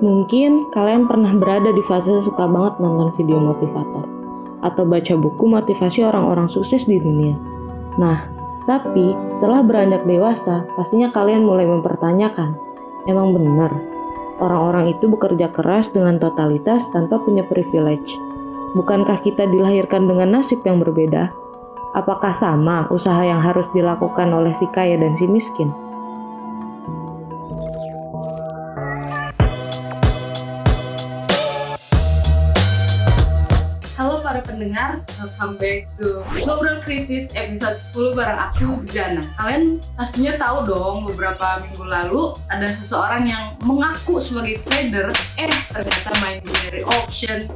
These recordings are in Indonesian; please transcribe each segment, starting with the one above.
Mungkin kalian pernah berada di fase suka banget nonton video motivator atau baca buku motivasi orang-orang sukses di dunia. Nah, tapi setelah beranjak dewasa, pastinya kalian mulai mempertanyakan, emang benar orang-orang itu bekerja keras dengan totalitas tanpa punya privilege? Bukankah kita dilahirkan dengan nasib yang berbeda? Apakah sama usaha yang harus dilakukan oleh si kaya dan si miskin? Pendengar, welcome back to Ngobrol Kritis episode 10 bareng aku, Jana. Kalian pastinya tahu dong beberapa minggu lalu ada seseorang yang mengaku sebagai trader, eh ternyata main binary auction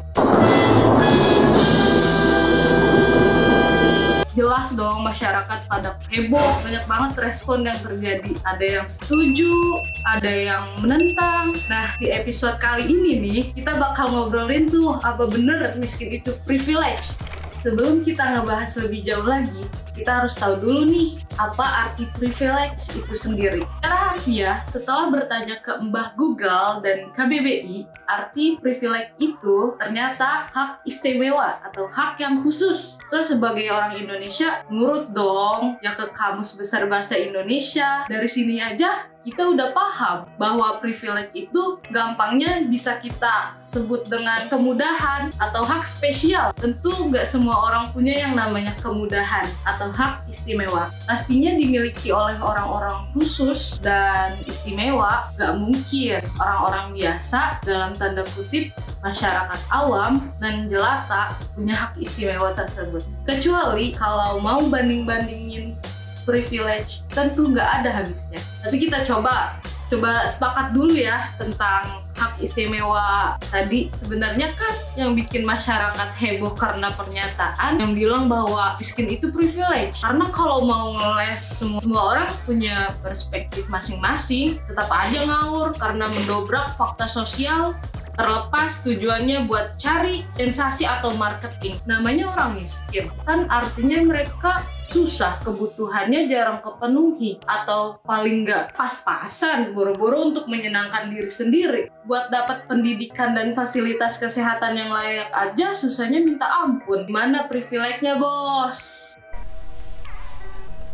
jelas dong masyarakat pada heboh banyak banget respon yang terjadi. Ada yang setuju ada yang menentang. Nah di episode kali ini nih kita bakal ngobrolin tuh apa bener miskin itu privilege. Sebelum kita ngebahas lebih jauh lagi kita harus tahu dulu nih apa arti privilege itu sendiri. Secara harfiah, setelah bertanya ke Mbah Google dan KBBI, arti privilege itu ternyata hak istimewa atau hak yang khusus. So, sebagai orang Indonesia, ngurut dong ya ke Kamus Besar Bahasa Indonesia. Dari sini aja kita udah paham bahwa privilege itu gampangnya bisa kita sebut dengan kemudahan atau hak spesial. Tentu nggak semua orang punya yang namanya kemudahan atau hak istimewa. Pastinya dimiliki oleh orang-orang khusus dan istimewa. Nggak mungkin orang-orang biasa dalam tanda kutip masyarakat awam dan jelata punya hak istimewa tersebut. Kecuali kalau mau banding-bandingin privilege tentu nggak ada habisnya. Tapi kita coba coba sepakat dulu ya tentang hak istimewa tadi. Sebenarnya kan yang bikin masyarakat heboh karena pernyataan yang bilang bahwa miskin itu privilege. Karena kalau mau ngeles semua, semua orang punya perspektif masing-masing tetap aja ngawur karena mendobrak fakta sosial terlepas tujuannya buat cari sensasi atau marketing. Namanya orang miskin kan artinya mereka susah kebutuhannya jarang kepenuhi atau paling nggak pas-pasan buru-buru untuk menyenangkan diri sendiri. Buat dapat pendidikan dan fasilitas kesehatan yang layak aja susahnya minta ampun. Gimana privilege-nya bos?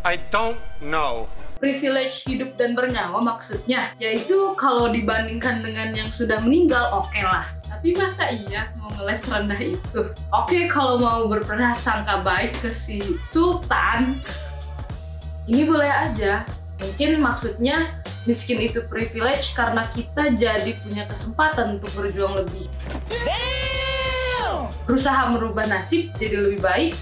I don't know. Privilege hidup dan bernyawa maksudnya yaitu kalau dibandingkan dengan yang sudah meninggal oke okay lah tapi masa iya mau ngeles rendah itu? Oke kalau mau berprasangka baik ke si sultan ini boleh aja. Mungkin maksudnya miskin itu privilege karena kita jadi punya kesempatan untuk berjuang lebih. Berusaha merubah nasib jadi lebih baik.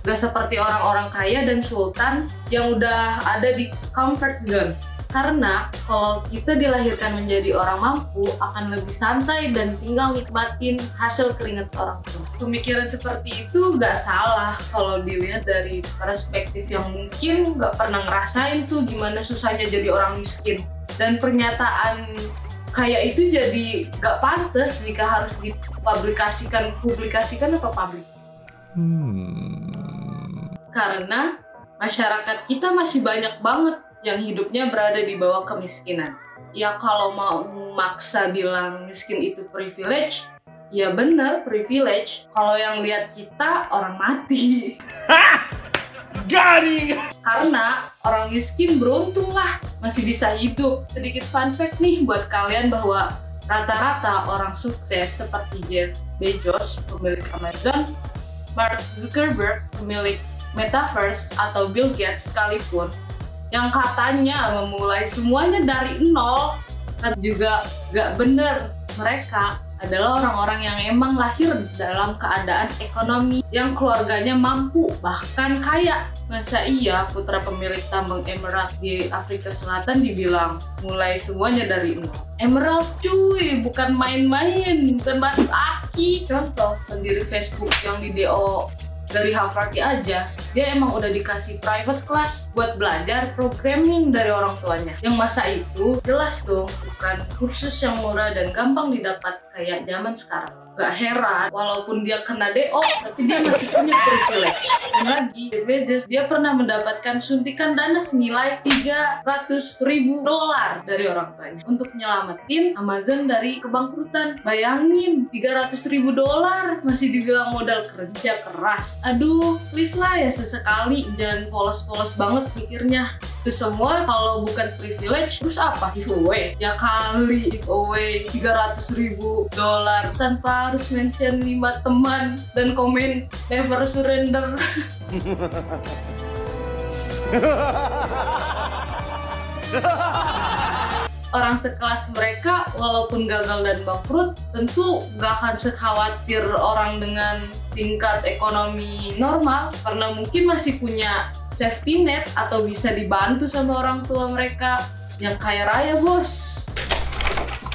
Gak seperti orang-orang kaya dan sultan yang udah ada di comfort zone. Karena kalau kita dilahirkan menjadi orang mampu akan lebih santai dan tinggal nikmatin hasil keringat orang tua. Pemikiran seperti itu gak salah kalau dilihat dari perspektif yang mungkin gak pernah ngerasain tuh gimana susahnya jadi orang miskin. Dan pernyataan kayak itu jadi gak pantas jika harus dipublikasikan publikasikan apa publik hmm karena masyarakat kita masih banyak banget yang hidupnya berada di bawah kemiskinan. Ya kalau mau maksa bilang miskin itu privilege, ya bener privilege. Kalau yang lihat kita orang mati. Garing! Karena orang miskin beruntung lah masih bisa hidup. Sedikit fun fact nih buat kalian bahwa rata-rata orang sukses seperti Jeff Bezos, pemilik Amazon, Mark Zuckerberg, pemilik metaverse atau Bill Gates sekalipun yang katanya memulai semuanya dari nol kan juga gak bener mereka adalah orang-orang yang emang lahir dalam keadaan ekonomi yang keluarganya mampu bahkan kaya. Masa iya putra pemilik tambang emerald di Afrika Selatan dibilang mulai semuanya dari nol? Emerald cuy bukan main-main bukan batu aki. Contoh pendiri Facebook yang di DO dari Harvard aja. Dia emang udah dikasih private class buat belajar programming dari orang tuanya. Yang masa itu jelas dong bukan kursus yang murah dan gampang didapat kayak zaman sekarang Gak heran, walaupun dia kena DO, tapi dia masih punya privilege. Dan lagi, Jeff Bezos, dia pernah mendapatkan suntikan dana senilai 300 ribu dolar dari orang tuanya untuk nyelamatin Amazon dari kebangkrutan. Bayangin, 300 ribu dolar masih dibilang modal kerja keras. Aduh, please lah ya sesekali, jangan polos-polos banget mikirnya itu semua kalau bukan privilege terus apa? Giveaway. Ya kali giveaway. 300 ribu dolar. Tanpa harus mention 5 teman dan komen never surrender. Orang sekelas mereka walaupun gagal dan bangkrut tentu gak akan sekhawatir orang dengan tingkat ekonomi normal karena mungkin masih punya safety net atau bisa dibantu sama orang tua mereka yang kaya raya bos.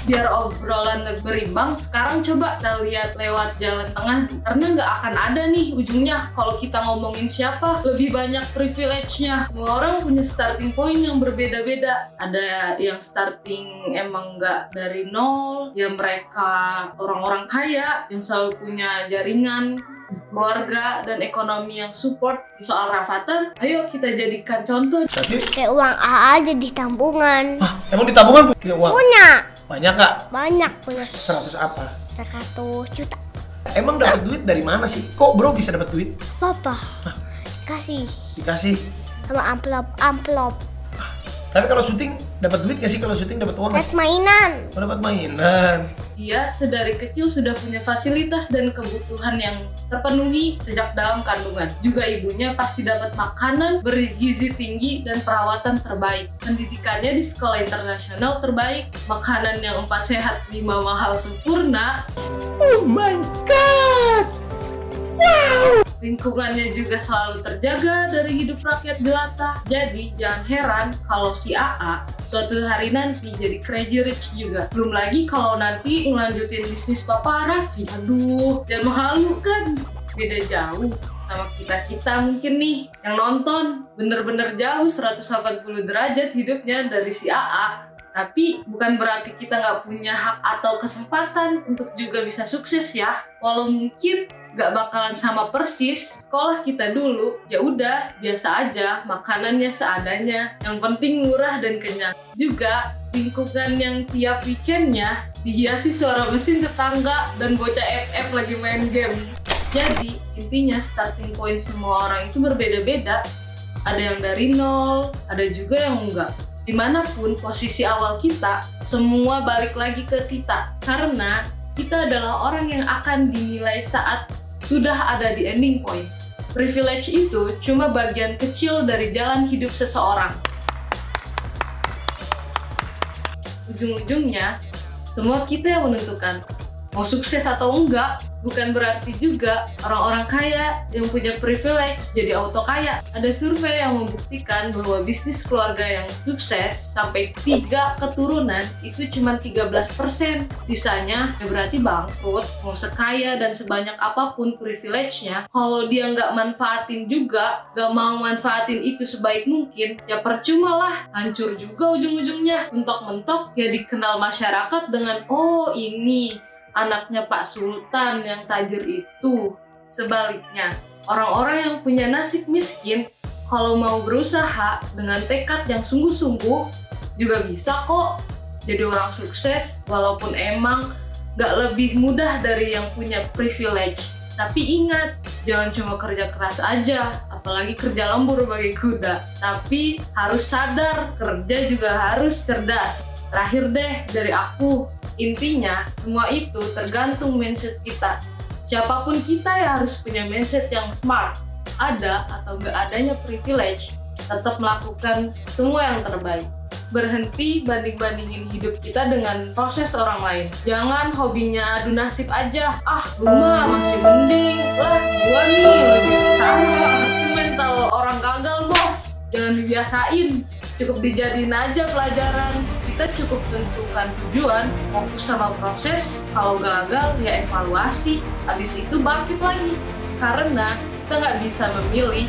Biar obrolan berimbang sekarang coba kita lihat lewat jalan tengah karena nggak akan ada nih ujungnya. Kalau kita ngomongin siapa lebih banyak privilege-nya. Semua orang punya starting point yang berbeda-beda. Ada yang starting emang nggak dari nol ya mereka orang-orang kaya yang selalu punya jaringan keluarga dan ekonomi yang support soal Rafathar, ayo kita jadikan contoh. Tapi, Kayak uang AA jadi tabungan. ah, emang di tabungan punya uang? Punya. Banyak kak? Banyak punya 100 apa? 100 juta. Emang dapat duit dari mana sih? Kok bro bisa dapat duit? Papa. Kasih Dikasih. sama amplop amplop. Tapi kalau syuting dapat duit gak sih? Kalau syuting dapat uang sih? mainan. Oh, dapat mainan. Dia sedari kecil sudah punya fasilitas dan kebutuhan yang terpenuhi sejak dalam kandungan. Juga ibunya pasti dapat makanan bergizi tinggi dan perawatan terbaik. Pendidikannya di sekolah internasional terbaik, makanan yang empat sehat, lima mahal sempurna, Oh my god! Lingkungannya juga selalu terjaga dari hidup rakyat jelata. Jadi jangan heran kalau si AA suatu hari nanti jadi crazy rich juga. Belum lagi kalau nanti ngelanjutin bisnis Papa Raffi. Aduh, jangan menghalu kan. Beda jauh sama kita-kita mungkin nih yang nonton bener-bener jauh 180 derajat hidupnya dari si AA tapi bukan berarti kita nggak punya hak atau kesempatan untuk juga bisa sukses ya walau mungkin nggak bakalan sama persis. Sekolah kita dulu ya udah biasa aja makanannya seadanya. Yang penting murah dan kenyang. Juga lingkungan yang tiap weekendnya dihiasi suara mesin tetangga dan bocah FF lagi main game. Jadi intinya starting point semua orang itu berbeda-beda. Ada yang dari nol ada juga yang enggak. Di mana pun posisi awal kita semua balik lagi ke kita. Karena kita adalah orang yang akan dinilai saat sudah ada di ending point. Privilege itu cuma bagian kecil dari jalan hidup seseorang. Ujung-ujungnya, semua kita yang menentukan mau sukses atau enggak bukan berarti juga orang-orang kaya yang punya privilege jadi auto kaya. Ada survei yang membuktikan bahwa bisnis keluarga yang sukses sampai tiga keturunan itu cuma 13%. Sisanya ya berarti bangkrut. Mau sekaya dan sebanyak apa pun privilege-nya, kalau dia nggak manfaatin juga, nggak mau manfaatin itu sebaik mungkin, ya percuma lah. Hancur juga ujung-ujungnya. Mentok-mentok ya dikenal masyarakat dengan, oh ini anaknya Pak Sultan yang tajir itu. Sebaliknya, orang-orang yang punya nasib miskin, kalau mau berusaha dengan tekad yang sungguh-sungguh, juga bisa kok jadi orang sukses, walaupun emang gak lebih mudah dari yang punya privilege. Tapi ingat, jangan cuma kerja keras aja, apalagi kerja lembur bagi kuda. Tapi harus sadar, kerja juga harus cerdas. Terakhir deh dari aku, intinya semua itu tergantung mindset kita. Siapa pun kita ya harus punya mindset yang smart. Ada atau nggak adanya privilege, tetap melakukan semua yang terbaik. Berhenti banding-bandingin hidup kita dengan proses orang lain. Jangan hobinya adu nasib aja. Ah, lu mah masih mending. Lah, gua nih lebih sama. Itu mental orang gagal, bos. Jangan dibiasain. Cukup dijadiin aja pelajaran. Kita cukup tentukan tujuan, fokus sama proses. Kalau gagal, ya evaluasi. Habis itu bangkit lagi. Karena kita nggak bisa memilih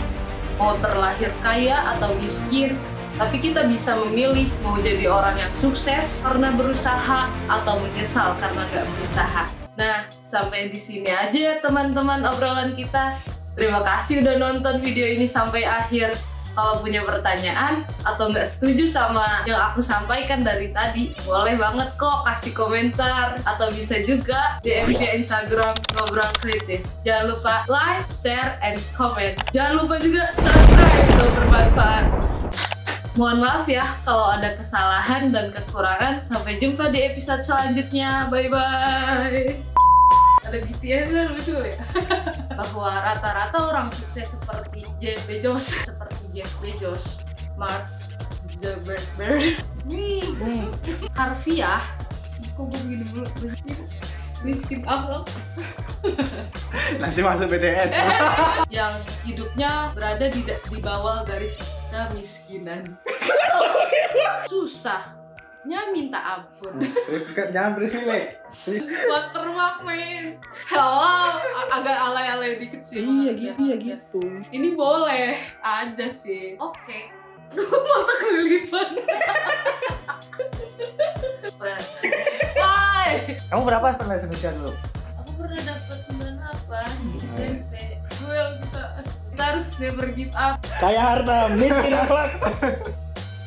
mau terlahir kaya atau miskin, tapi kita bisa memilih mau jadi orang yang sukses karena berusaha atau menyesal karena nggak berusaha. Nah, sampai di sini aja teman-teman obrolan kita. Terima kasih udah nonton video ini sampai akhir. Kalau punya pertanyaan atau nggak setuju sama yang aku sampaikan dari tadi, boleh banget kok kasih komentar atau bisa juga DM via Instagram ngobrol kritis. Jangan lupa like, share, and comment. Jangan lupa juga subscribe kalau bermanfaat. Mohon maaf ya kalau ada kesalahan dan kekurangan. Sampai jumpa di episode selanjutnya. Bye bye. Ada BTS kan betul ya? Bahwa rata-rata orang sukses seperti Bezos, seperti Jeff Bezos, Mark Zuckerberg, hmm. harfiah. Kok begini mulu? Miskin akhlak Nanti masuk BTS. yang hidupnya berada di, di bawah garis kemiskinan. Susahnya minta ampun. Jangan berisik. Watermark men. Hello, agak alay-alay dikit sih. Iya gitu, iya gitu. Ini boleh aja sih. Oke. Duh, mata kelilipan. Keren. Why? Kamu berapa pernah Indonesia dulu? Aku pernah dapat 98 di SMP. Gue kita kita harus never give up Kaya harta, miskin akhlak.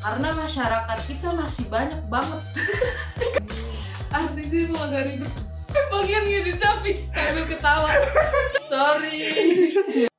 Karena masyarakat kita masih banyak banget. Artisnya mau agak ribet. Bagian ngeditnya fix sambil ketawa. Sorry.